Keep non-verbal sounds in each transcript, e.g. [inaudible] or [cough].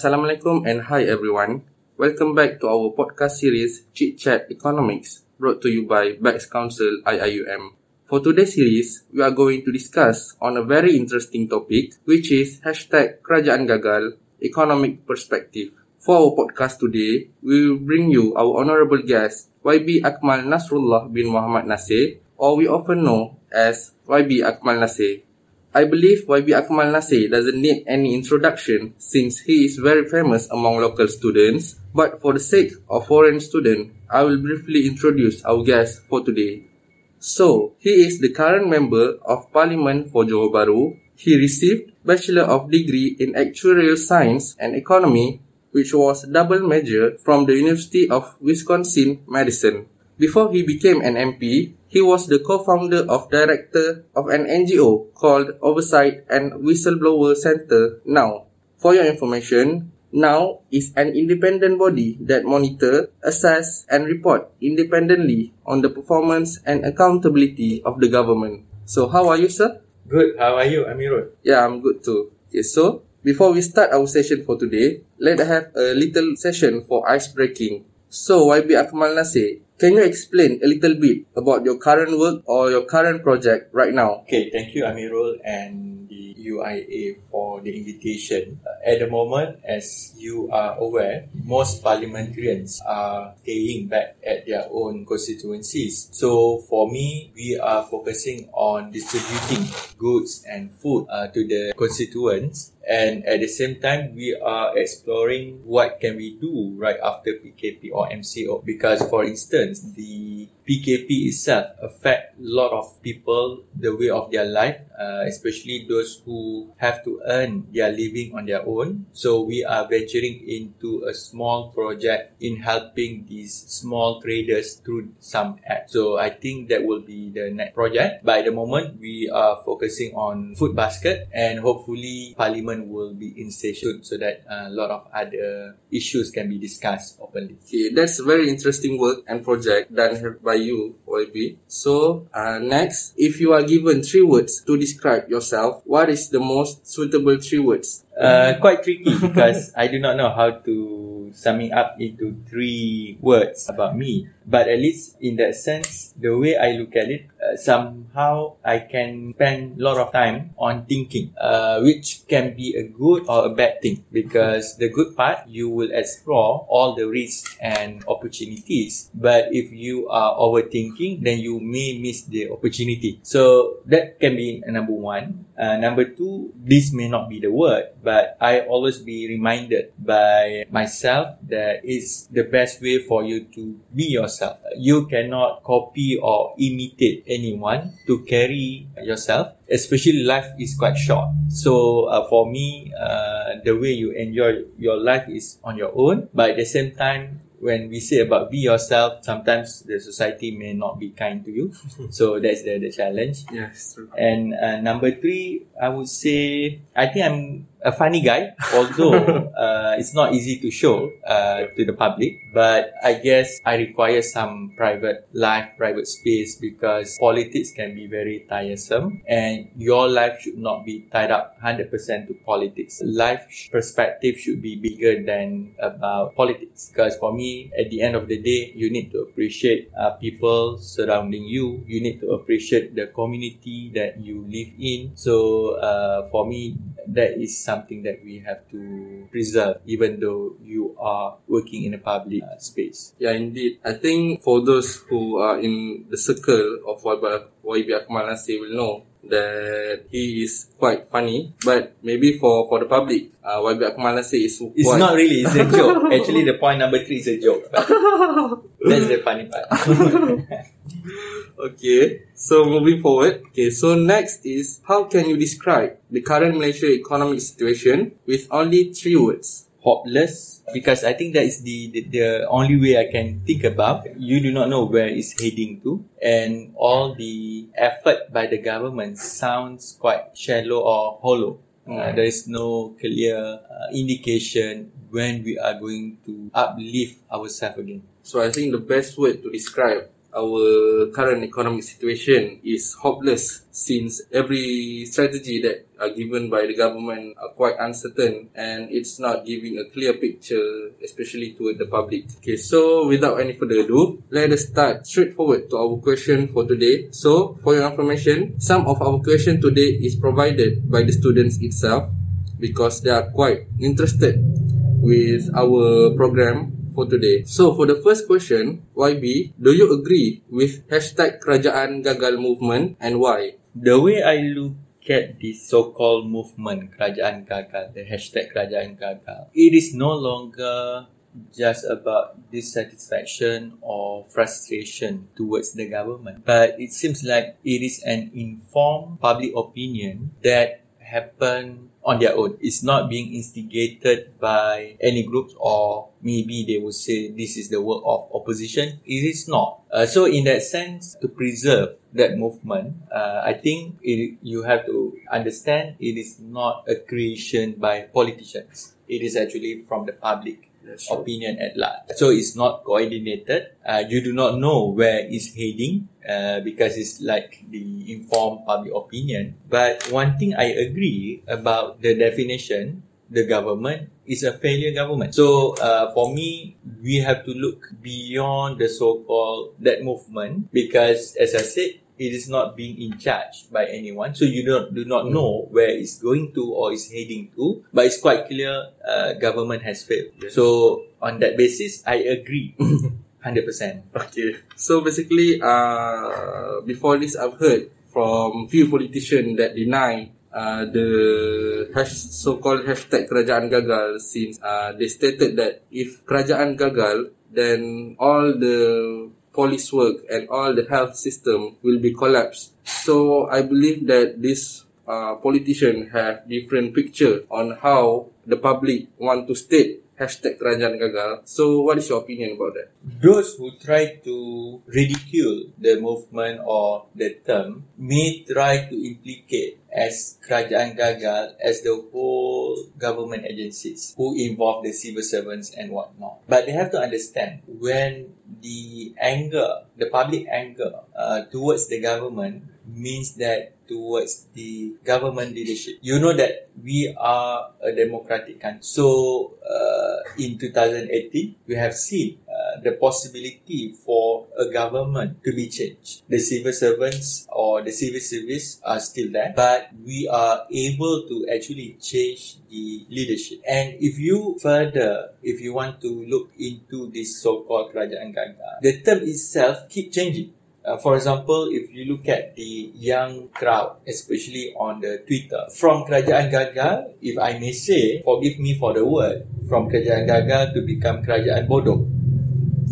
Assalamualaikum and hi everyone. Welcome back to our podcast series Chit Chat Economics brought to you by Bax Council IIUM. For today's series, we are going to discuss on a very interesting topic which is hashtag Kerajaan Gagal Economic Perspective. For our podcast today, we will bring you our honorable guest YB Akmal Nasrullah bin Muhammad Nasir or we often know as YB Akmal Nasir. I believe YB Akmal Nasir doesn't need any introduction since he is very famous among local students. But for the sake of foreign student, I will briefly introduce our guest for today. So, he is the current member of Parliament for Johor Bahru. He received Bachelor of Degree in Actuarial Science and Economy, which was double major from the University of Wisconsin-Madison. Before he became an MP, he was the co-founder of director of an NGO called Oversight and Whistleblower Center Now. For your information, Now is an independent body that monitor, assess and report independently on the performance and accountability of the government. So how are you sir? Good. How are you, Amirul? Yeah, I'm good too. Okay, so before we start our session for today, let's have a little session for ice breaking. So YB Akmal Nasir, can you explain a little bit about your current work or your current project right now? Okay, thank you, Amirul and the UIA for the invitation. At the moment, as you are aware, most parliamentarians are staying back at their own constituencies. So for me, we are focusing on distributing goods and food uh, to the constituents and at the same time we are exploring what can we do right after PKP or MCO because for instance the PKP itself affect a lot of people the way of their life uh, especially those who have to earn their living on their own. So we are venturing into a small project in helping these small traders through some apps so I think that will be the next project. At the moment we are focusing on food basket and hopefully parliament will be in session so that uh, a lot of other issues can be discussed openly. Okay, that's very interesting work and project done by you, YB. So, uh, next, if you are given three words to describe yourself, what is the most suitable three words? uh, quite tricky because I do not know how to sum it up into three words about me. But at least in that sense, the way I look at it, uh, somehow I can spend a lot of time on thinking, uh, which can be a good or a bad thing. Because the good part, you will explore all the risks and opportunities. But if you are overthinking, then you may miss the opportunity. So that can be number one. Uh, number two, this may not be the word, but I always be reminded by myself that it's the best way for you to be yourself. You cannot copy or imitate anyone to carry yourself. Especially life is quite short. So uh, for me, uh, the way you enjoy your life is on your own. But at the same time, when we say about be yourself, sometimes the society may not be kind to you. [laughs] so that's the, the challenge. Yes, true. And uh, number three, I would say I think I'm a funny guy, [laughs] although uh, it's not easy to show uh, to the public. But I guess I require some private life, private space because politics can be very tiresome, and your life should not be tied up hundred percent to politics. Life perspective should be bigger than about politics. Because for me, at the end of the day, you need to appreciate uh, people surrounding you. You need to appreciate the community that you live in. So uh, for me, that is something that we have to preserve, even though you are working in a public uh, space. Yeah, indeed. I think for those who are in the circle of YB, Akmal Nasir will know that he is quite funny. But maybe for, for the public, uh, YB Akmal Nasir is It's quite... not really, it's a joke. [laughs] Actually, the point number three is a joke. [laughs] That's the funny part. [laughs] Okay, so moving forward. Okay, so next is how can you describe the current Malaysia economic situation with only three words? hopeless because I think that is the, the the only way I can think about. You do not know where it's heading to, and all the effort by the government sounds quite shallow or hollow. Uh, there is no clear uh, indication when we are going to uplift ourselves again. So I think the best word to describe our current economic situation is hopeless since every strategy that are given by the government are quite uncertain and it's not giving a clear picture, especially to the public. Okay, so without any further ado, let us start straightforward to our question for today. So, for your information, some of our question today is provided by the students itself because they are quite interested with our program for today. So for the first question, YB, do you agree with hashtag Kerajaan Gagal movement and why? The way I look at this so-called movement, Kerajaan Gagal, the hashtag Kerajaan Gagal, it is no longer just about dissatisfaction or frustration towards the government. But it seems like it is an informed public opinion that happened on their own. It's not being instigated by any groups or maybe they would say this is the work of opposition. It is not. Uh, so in that sense, to preserve that movement, uh, I think it, you have to understand it is not a creation by politicians. It is actually from the public opinion at large. So it's not coordinated. Uh, you do not know where it's heading uh, because it's like the informed public opinion. But one thing I agree about the definition, the government is a failure government. So uh, for me, we have to look beyond the so-called that movement because, as I said, it is not being in charge by anyone. So you don't do not know where it's going to or is heading to. But it's quite clear uh, government has failed. Yes. So on that basis, I agree. [laughs] 100%. Okay. So basically, uh, before this, I've heard from few politicians that deny uh, the hash, so-called hashtag Kerajaan Gagal since uh, they stated that if Kerajaan Gagal, then all the police work and all the health system will be collapsed. So I believe that this uh, politician have different picture on how the public want to state hashtag Kerajaan Gagal. So what is your opinion about that? Those who try to ridicule the movement or the term may try to implicate as Kerajaan Gagal as the whole government agencies who involve the civil servants and whatnot. But they have to understand when the anger, the public anger uh, towards the government means that towards the government leadership. You know that we are a democratic country. So uh, in 2018, we have seen uh, the possibility for a government to be changed. The civil servants or the civil service are still there, but we are able to actually change the leadership. And if you further, if you want to look into this so-called Kerajaan Gagal, the term itself keep changing. Uh, for example, if you look at the young crowd, especially on the Twitter, from Kerajaan Gagal, if I may say, forgive me for the word, from Kerajaan Gagal to become Kerajaan Bodoh.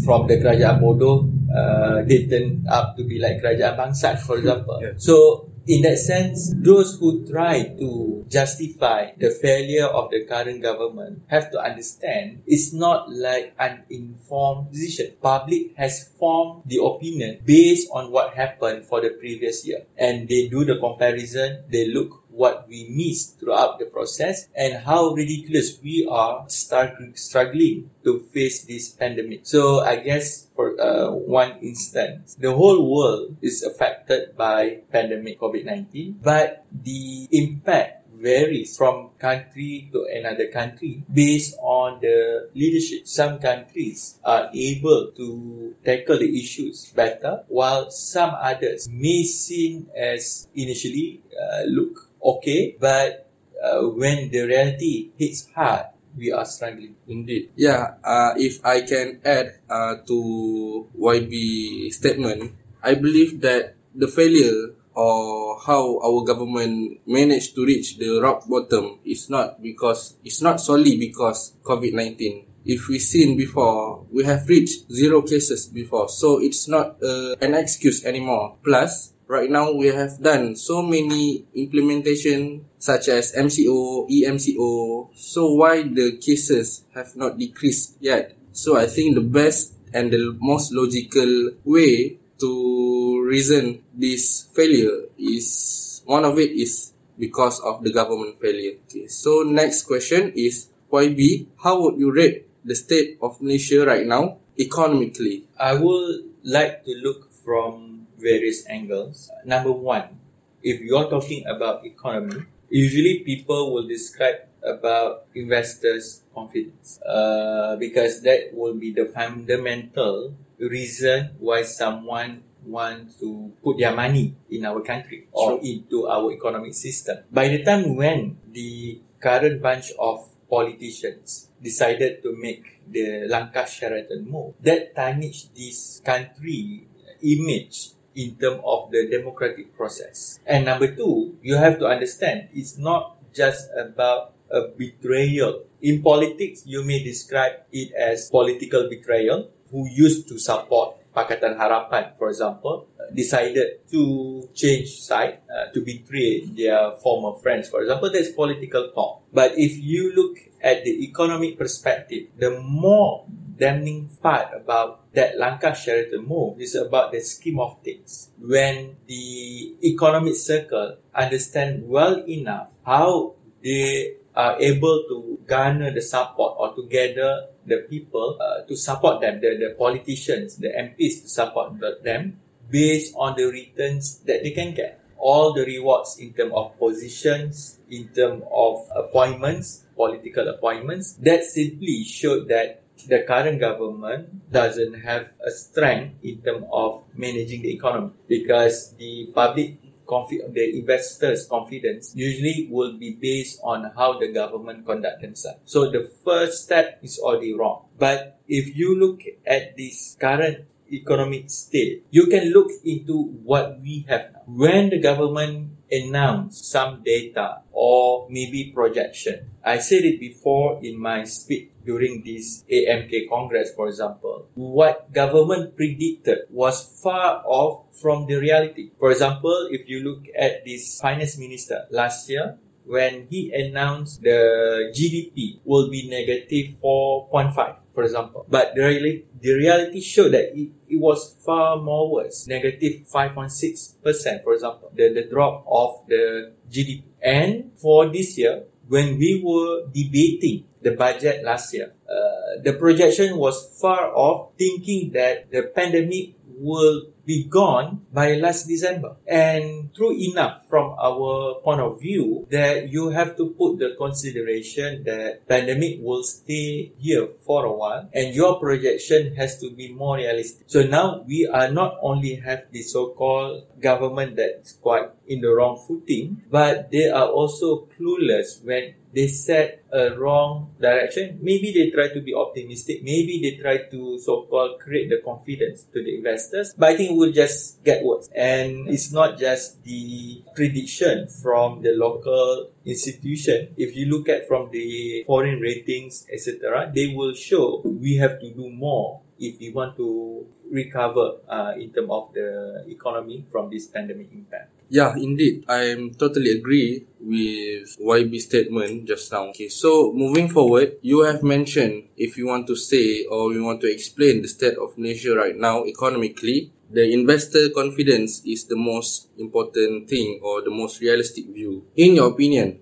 From the Kerajaan Bodoh, uh, they turn up to be like Kerajaan Bangsat, for example. Yeah. So, in that sense, those who try to justify the failure of the current government have to understand it's not like an informed decision. Public has formed the opinion based on what happened for the previous year. And they do the comparison, they look what we missed throughout the process and how ridiculous we are start struggling to face this pandemic. So I guess for uh, one instance, the whole world is affected by pandemic COVID-19, but the impact varies from country to another country based on the leadership. Some countries are able to tackle the issues better, while some others may seem as initially uh, look okay, but uh, when the reality hits hard, we are struggling. Indeed. Yeah, uh, if I can add uh, to YB statement, I believe that the failure or how our government managed to reach the rock bottom is not because it's not solely because COVID-19. If we seen before, we have reached zero cases before, so it's not uh, an excuse anymore. Plus, right now we have done so many implementation such as MCO, EMCO. So why the cases have not decreased yet? So I think the best and the most logical way to reason this failure is one of it is because of the government failure. Okay. So next question is YB, how would you rate the state of Malaysia right now economically? I would like to look from various angles. Number one, if you're talking about economy, usually people will describe about investors' confidence uh, because that will be the fundamental reason why someone wants to put their money in our country or into our economic system. By the time when the current bunch of politicians decided to make the Lanka Sheraton move, that tarnished this country image in terms of the democratic process. And number two, you have to understand it's not just about a betrayal. In politics, you may describe it as political betrayal, who used to support Pakatan Harapan, for example, uh, decided to change side, uh, to betray their former friends, for example, that's political talk. But if you look at the economic perspective, the more damning part about that Langkah Sheraton move is about the scheme of things. When the economic circle understand well enough how they are able to garner the support or to gather the people uh, to support them, the, the politicians, the MPs to support them based on the returns that they can get. All the rewards in terms of positions, in terms of appointments, political appointments, that simply showed that the current government doesn't have a strength in terms of managing the economy. Because the public confi- the investors confidence usually will be based on how the government conduct themselves. So the first step is already wrong. But if you look at this current economic state you can look into what we have now. When the government announce some data or maybe projection i said it before in my speech during this AMK Congress, for example, what government predicted was far off from the reality. For example, if you look at this finance minister last year, when he announced the GDP will be negative 4.5, for example. But the, reali- the reality showed that it, it was far more worse, negative 5.6%, for example, the, the drop of the GDP. And for this year, when we were debating the budget last year, uh, the projection was far off, thinking that the pandemic will be gone by last December. And true enough, from our point of view, that you have to put the consideration that pandemic will stay here for a while, and your projection has to be more realistic. So now we are not only have the so-called government that's quite in the wrong footing, but they are also clueless when they set a wrong direction. Maybe they try to be optimistic. Maybe they try to so-called create the confidence to the investors. But I think it will just get worse. And it's not just the prediction from the local institution. If you look at from the foreign ratings, etc., they will show we have to do more if we want to recover uh, in terms of the economy from this pandemic impact. Yeah, indeed. I'm totally agree with YB statement just now. Okay, so moving forward, you have mentioned if you want to say or you want to explain the state of Malaysia right now economically, the investor confidence is the most important thing or the most realistic view. In your opinion,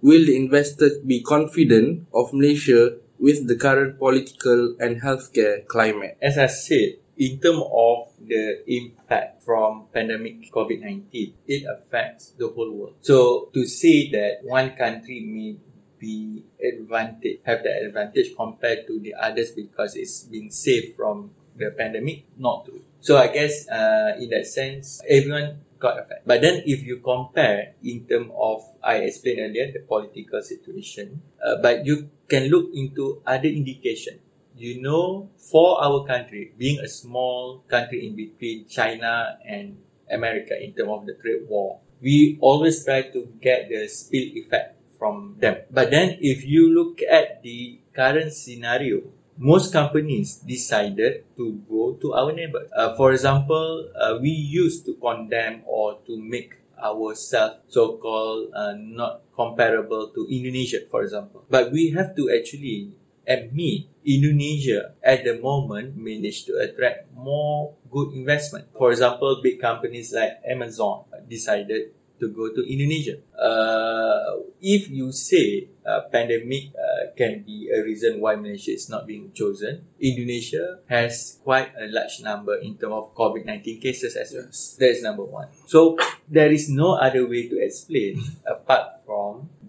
will the investors be confident of Malaysia with the current political and healthcare climate? as I said, in terms of the impact from pandemic COVID-19, it affects the whole world. So to say that one country may be advantage, have the advantage compared to the others because it's been saved from the pandemic, not true. So I guess uh, in that sense, everyone got affected. But then if you compare in terms of, I explained earlier, the political situation, uh, but you can look into other indication you know, for our country, being a small country in between China and America in terms of the trade war, we always try to get the spill effect from them. But then if you look at the current scenario, most companies decided to go to our neighbor. Uh, for example, uh, we used to condemn or to make ourselves so-called uh, not comparable to Indonesia, for example. But we have to actually admit Indonesia at the moment managed to attract more good investment. For example, big companies like Amazon decided to go to Indonesia. Uh, if you say uh, pandemic uh, can be a reason why Malaysia is not being chosen. Indonesia has quite a large number in terms of COVID 19 cases as well. Yes. That is number one. So there is no other way to explain [laughs] apart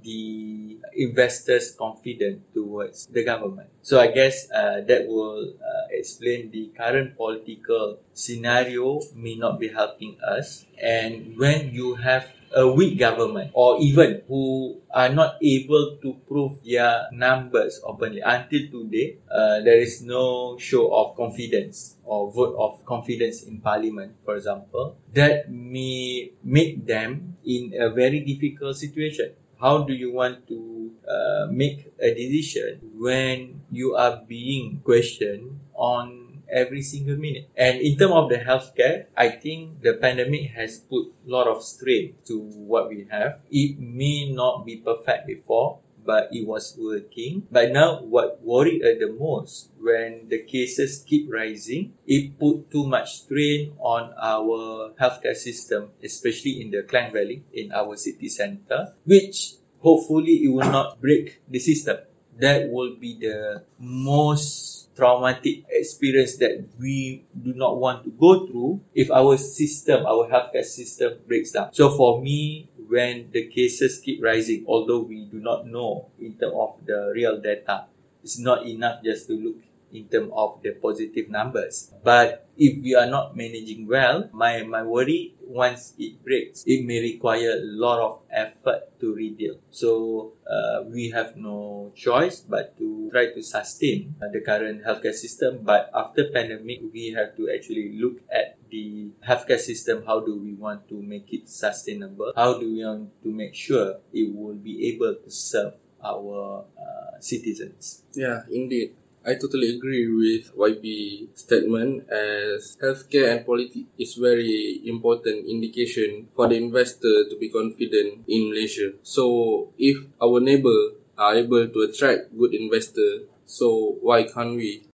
the investors' confidence towards the government. So I guess uh, that will uh, explain the current political scenario may not be helping us. And when you have a weak government or even who are not able to prove their numbers openly until today uh, there is no show of confidence or vote of confidence in parliament for example that may make them in a very difficult situation how do you want to uh, make a decision when you are being questioned on every single minute. And in terms of the healthcare, I think the pandemic has put a lot of strain to what we have. It may not be perfect before, but it was working. But now, what worried us the most when the cases keep rising, it put too much strain on our healthcare system, especially in the Klang Valley, in our city center, which hopefully it will not break the system. That will be the most traumatic experience that we do not want to go through if our system, our healthcare system breaks down. So for me, when the cases keep rising, although we do not know in terms of the real data, it's not enough just to look in terms of the positive numbers. But if we are not managing well, my, my worry once it breaks, it may require a lot of effort to rebuild. So uh, we have no choice but to try to sustain uh, the current healthcare system. But after pandemic, we have to actually look at the healthcare system. How do we want to make it sustainable? How do we want to make sure it will be able to serve our uh, citizens? Yeah, indeed. I totally agree with YB statement as healthcare and politics is very important indication for the investor to be confident in Malaysia. So if our neighbor are able to attract good investor, so why can't we?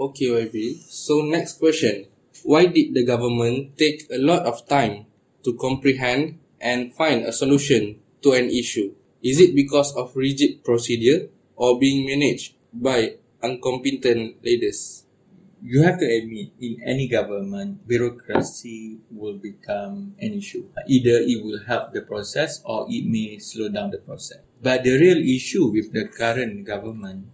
Okay, YB. So next question. Why did the government take a lot of time to comprehend and find a solution to an issue? Is it because of rigid procedure or being managed by incompetent leaders. You have to admit, in any government, bureaucracy will become an issue. Either it will help the process or it may slow down the process. But the real issue with the current government,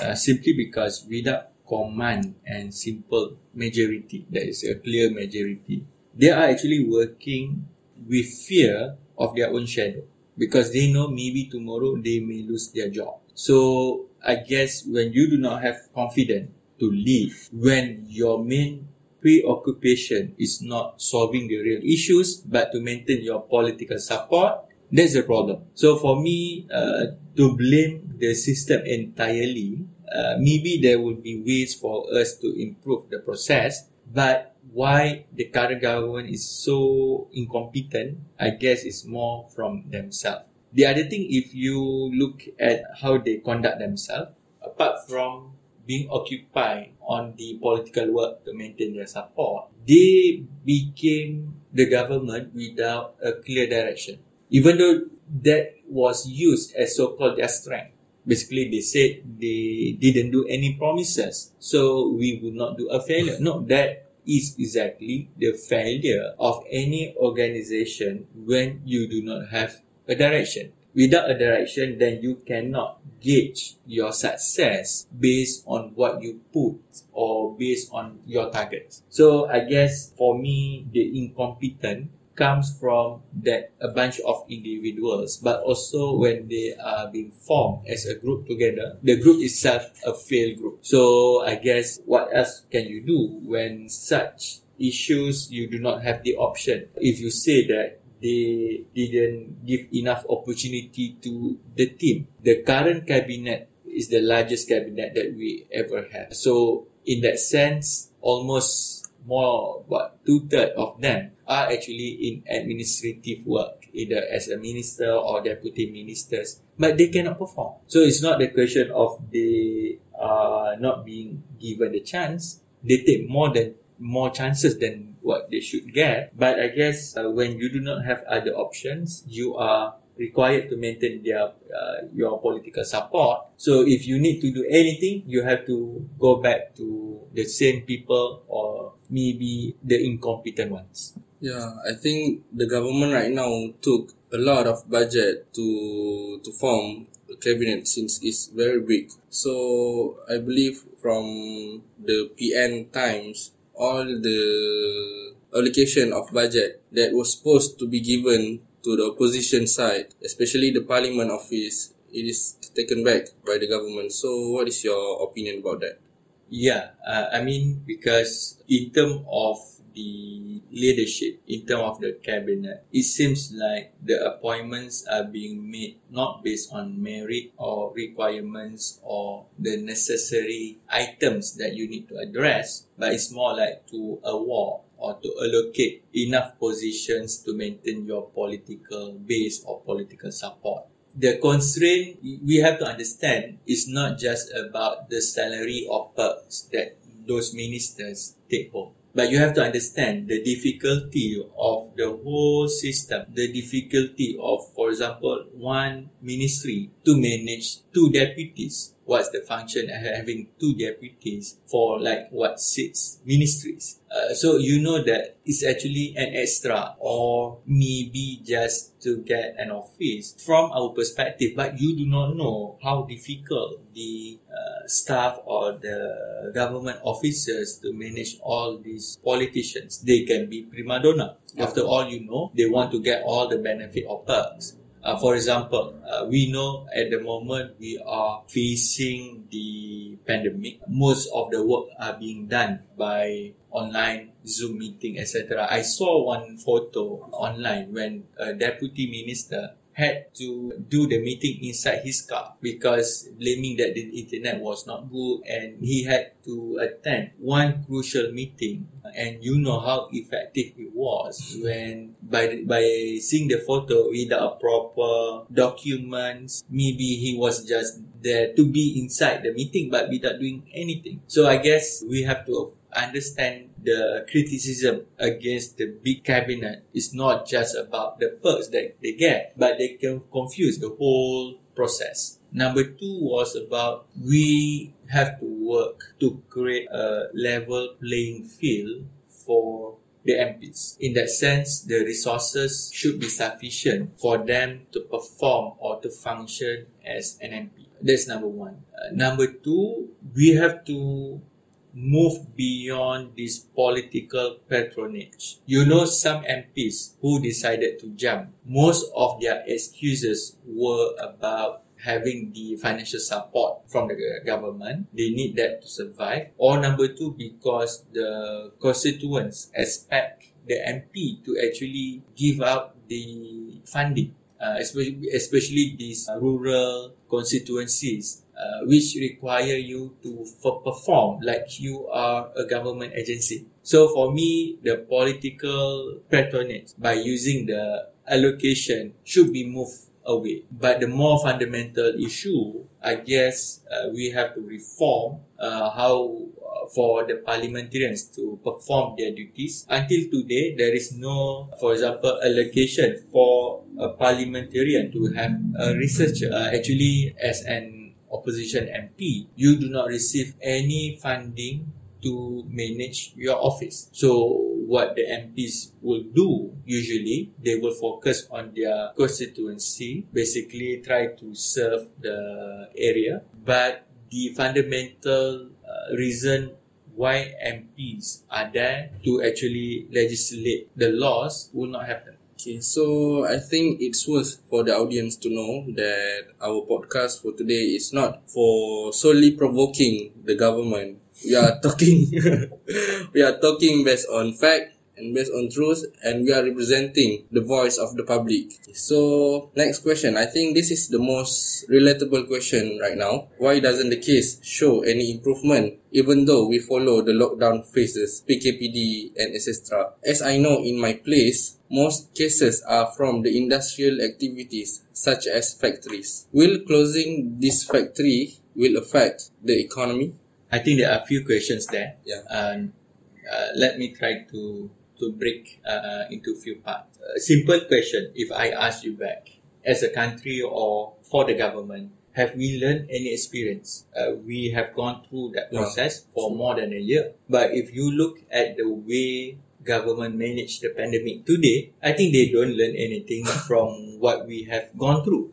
uh, simply because without command and simple majority, that is a clear majority, they are actually working with fear of their own shadow because they know maybe tomorrow they may lose their job. So I guess when you do not have confidence to lead, when your main preoccupation is not solving the real issues, but to maintain your political support, that's the problem. So for me, uh, to blame the system entirely, uh, maybe there will be ways for us to improve the process, but why the current government is so incompetent, I guess is more from themselves. The other thing, if you look at how they conduct themselves, apart from being occupied on the political work to maintain their support, they became the government without a clear direction. Even though that was used as so-called their strength. Basically, they said they didn't do any promises, so we would not do a failure. No, that is exactly the failure of any organization when you do not have a direction. Without a direction, then you cannot gauge your success based on what you put or based on your targets. So I guess for me, the incompetent comes from that a bunch of individuals, but also when they are being formed as a group together, the group itself a failed group. So I guess what else can you do when such issues you do not have the option? If you say that they didn't give enough opportunity to the team. The current cabinet is the largest cabinet that we ever had. So in that sense, almost more about two thirds of them are actually in administrative work, either as a minister or deputy ministers, but they cannot perform. So it's not the question of they are not being given the chance. They take more than more chances than what they should get. But I guess uh, when you do not have other options, you are required to maintain their uh, your political support. So if you need to do anything, you have to go back to the same people or maybe the incompetent ones. Yeah, I think the government right now took a lot of budget to to form a cabinet since it's very big. So I believe from the PN times, all the allocation of budget that was supposed to be given to the opposition side, especially the parliament office, it is taken back by the government. So what is your opinion about that? Yeah, uh, I mean because in terms of the leadership, in terms of the cabinet, it seems like the appointments are being made not based on merit or requirements or the necessary items that you need to address, but it's more like to award or to allocate enough positions to maintain your political base or political support the constraint we have to understand is not just about the salary or perks that those ministers take home. But you have to understand the difficulty of the whole system, the difficulty of, for example, one ministry to manage two deputies. What's the function of having two deputies for like what six ministries? Uh, so you know that it's actually an extra or maybe just to get an office from our perspective. But you do not know how difficult the staff or the government officers to manage all these politicians they can be prima donna after all you know they want to get all the benefit or perks uh, for example, uh, we know at the moment we are facing the pandemic. Most of the work are being done by online Zoom meeting, etc. I saw one photo online when a deputy minister had to do the meeting inside his car because blaming that the internet was not good and he had to attend one crucial meeting. And you know how effective it was when by by seeing the photo without proper documents maybe he was just there to be inside the meeting but without doing anything. So i guess we have to understand the criticism against the big cabinet is not just about the perks that they get, but they can confuse the whole process. Number two was about we have to work to create a level playing field for the MPs. In that sense, the resources should be sufficient for them to perform or to function as an MP. That's number one. Uh, number two, we have to move beyond this political patronage. You know, some MPs who decided to jump, most of their excuses were about having the financial support from the government. They need that to survive. Or number two, because the constituents expect the MP to actually give out the funding. Uh, especially, especially these uh, rural constituencies uh, which require you to perform like you are a government agency. So for me, the political patronage by using the allocation should be moved away. But the more fundamental issue, I guess uh, we have to reform uh, how uh, for the parliamentarians to perform their duties. Until today, there is no, for example, allocation for a parliamentarian to have a researcher. Uh, actually, as an opposition MP, you do not receive any funding to manage your office. So what the MPs will do usually, they will focus on their constituency, basically try to serve the area. But the fundamental uh, reason why MPs are there to actually legislate the laws will not happen. Okay, so I think it's worth for the audience to know that our podcast for today is not for solely provoking the government. We are talking, [laughs] we are talking based on fact and based on truth and we are representing the voice of the public. So next question, I think this is the most relatable question right now. Why doesn't the case show any improvement even though we follow the lockdown phases, PKPD and etc. As I know in my place, most cases are from the industrial activities such as factories. Will closing this factory will affect the economy? I think there are a few questions there. Yeah. Um, uh, let me try to to break uh, into a few parts. A simple question, if I ask you back, as a country or for the government, have we learned any experience? Uh, we have gone through that process for more than a year. But if you look at the way government managed the pandemic today, I think they don't learn anything [laughs] from what we have gone through.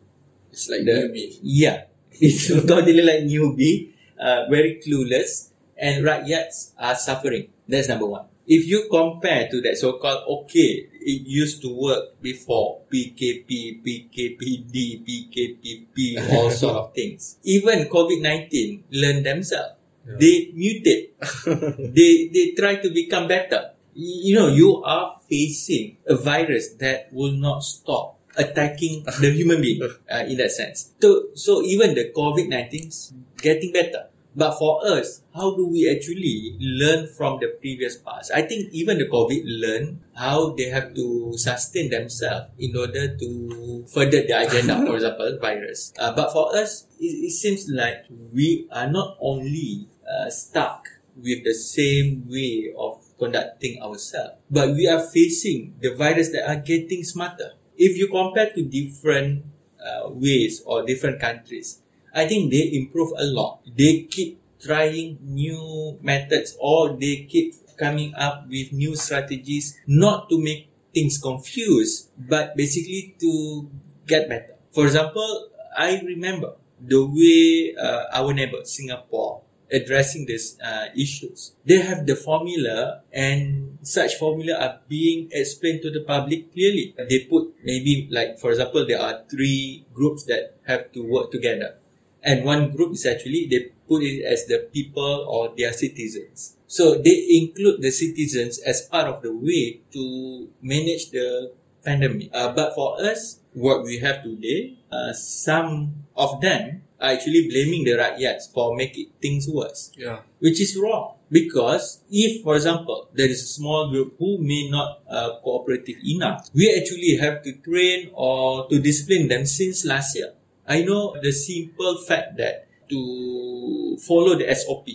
It's like The- newbie. Yeah, [laughs] it's totally like newbie, uh, very clueless, and rakyats are suffering. That's number one. If you compare to that so-called okay, it used to work before PKP, PKPD, PKPP, [laughs] all sort of things. Even COVID nineteen learn themselves. Yeah. They mutate. [laughs] they they try to become better. You know, you are facing a virus that will not stop attacking the human being [laughs] uh, in that sense. So, so even the COVID 19 is getting better. But for us, how do we actually learn from the previous past? I think even the COVID learn how they have to sustain themselves in order to further the agenda, for example, [laughs] virus. Uh, but for us, it, it seems like we are not only uh, stuck with the same way of conducting ourselves, but we are facing the virus that are getting smarter. If you compare to different uh, ways or different countries, I think they improve a lot. They keep trying new methods or they keep coming up with new strategies not to make things confused, but basically to get better. For example, I remember the way uh, our neighbor Singapore addressing these uh, issues. They have the formula and such formula are being explained to the public clearly. They put maybe like for example there are three groups that have to work together. And one group is actually they put it as the people or their citizens. So they include the citizens as part of the way to manage the pandemic. Uh, but for us, what we have today, uh, some of them are actually blaming the rakyats for making things worse Yeah. which is wrong because if for example there is a small group who may not uh, cooperative enough we actually have to train or to discipline them since last year i know the simple fact that to follow the sop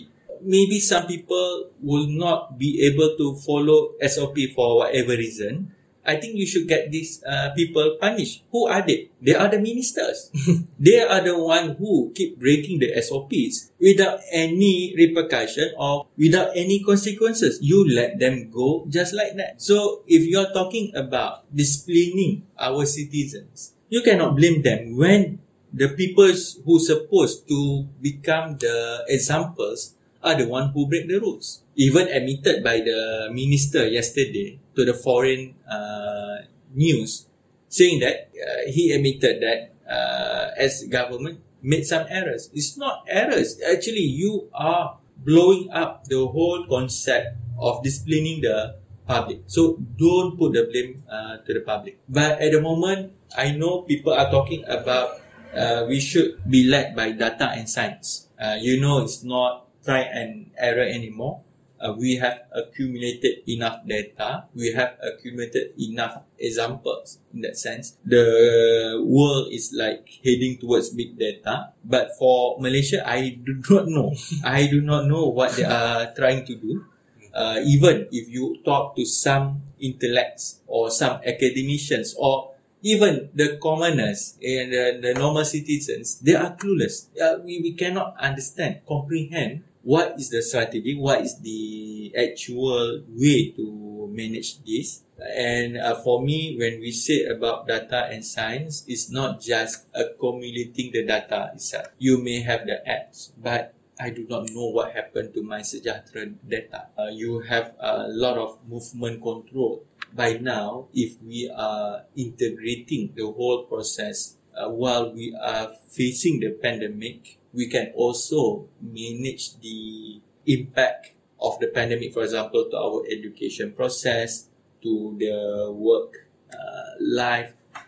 maybe some people will not be able to follow sop for whatever reason I think you should get these uh, people punished. Who are they? They are the ministers. [laughs] they are the one who keep breaking the SOPs without any repercussion or without any consequences. You let them go just like that. So if you're talking about disciplining our citizens, you cannot blame them when the people who supposed to become the examples are the one who break the rules. Even admitted by the minister yesterday to the foreign uh, news, saying that uh, he admitted that uh, as government made some errors. It's not errors. Actually, you are blowing up the whole concept of disciplining the public. So don't put the blame uh, to the public. But at the moment, I know people are talking about uh, we should be led by data and science. Uh, you know, it's not try and error anymore. Uh, we have accumulated enough data. We have accumulated enough examples in that sense. The world is like heading towards big data. But for Malaysia, I do [laughs] not know. I do not know what they are trying to do. Uh, even if you talk to some intellects or some academicians or even the commoners and the, the normal citizens, they are clueless. Uh, we, we cannot understand, comprehend what is the strategy, what is the actual way to manage this. And uh, for me, when we say about data and science, it's not just accumulating the data itself. You may have the apps, but I do not know what happened to my Sejahtera data. Uh, you have a lot of movement control. By now, if we are integrating the whole process uh, while we are facing the pandemic, we can also manage the impact of the pandemic, for example, to our education process, to the work uh, life. Uh,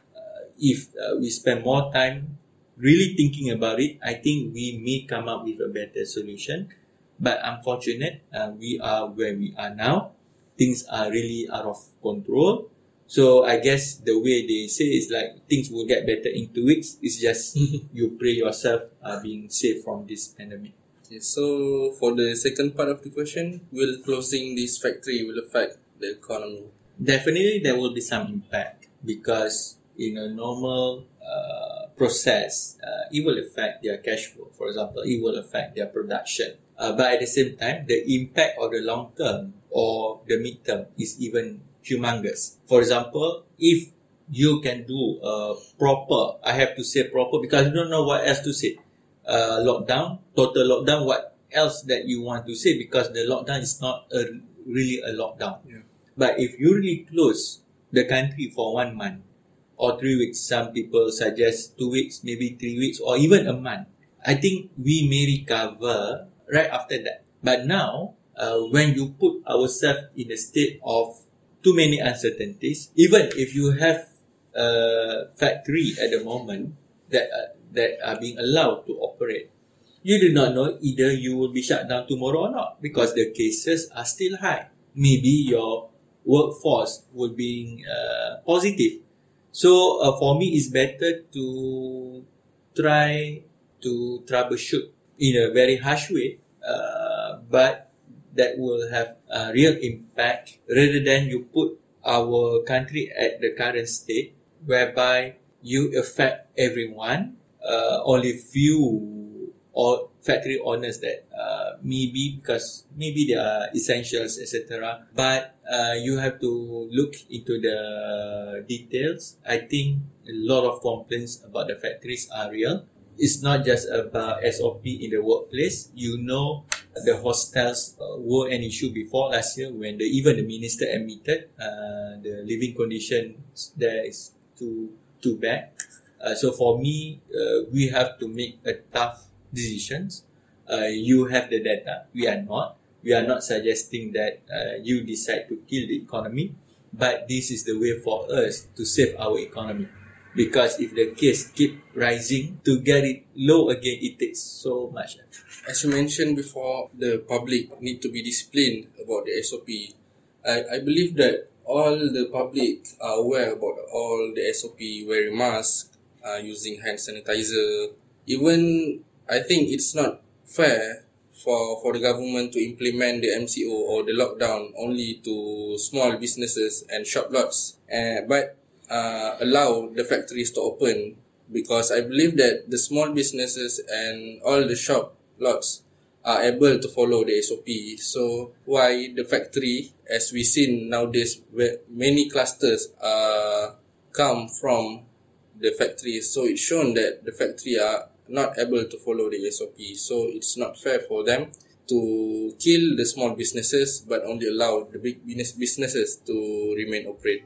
if uh, we spend more time really thinking about it, I think we may come up with a better solution. But unfortunate, uh, we are where we are now. Things are really out of control. So I guess the way they say is like things will get better in two weeks. It's just [laughs] you pray yourself uh, being safe from this pandemic. Okay, so for the second part of the question, will closing this factory will affect the economy? Definitely, there will be some impact because in a normal uh, process, uh, it will affect their cash flow. For example, it will affect their production. Uh, but at the same time, the impact of the long term or the midterm is even humongous. For example, if you can do a proper, I have to say proper because I don't know what else to say. Uh, lockdown, total lockdown, what else that you want to say because the lockdown is not a really a lockdown. Yeah. But if you really close the country for one month or three weeks, some people suggest two weeks, maybe three weeks, or even a month. I think we may recover right after that. But now, uh, when you put ourselves in a state of too many uncertainties, even if you have a factory at the moment that uh, that are being allowed to operate, you do not know either you will be shut down tomorrow or not because the cases are still high. Maybe your workforce will be uh, positive. So uh, for me, it's better to try to troubleshoot in a very harsh way, uh, but that will have a real impact rather than you put our country at the current state whereby you affect everyone, uh, only few or factory owners that uh, maybe because maybe they are essentials etc but uh, you have to look into the details. I think a lot of complaints about the factories are real. It's not just about sop in the workplace. You know the hostels uh, were an issue before last year when the, even the minister admitted uh, the living conditions there is too too bad uh, so for me we have to make a tough decisions. You have the data. We are not. We are not suggesting that you decide to kill the economy, but this is the way for us to save our economy. Because if the case keep rising, to get it low again, it takes so much. As you mentioned before, the public need to be disciplined about the SOP. I, I believe that all the public are aware about all the SOP, wearing mask, uh, using hand sanitizer. Even I think it's not fair for for the government to implement the MCO or the lockdown only to small businesses and shop lots, uh, but uh, allow the factories to open because I believe that the small businesses and all the shop lots are able to follow the SOP. So why the factory, as we seen nowadays, where many clusters uh, come from the factory. So it's shown that the factory are not able to follow the SOP. So it's not fair for them to kill the small businesses but only allow the big business businesses to remain operate.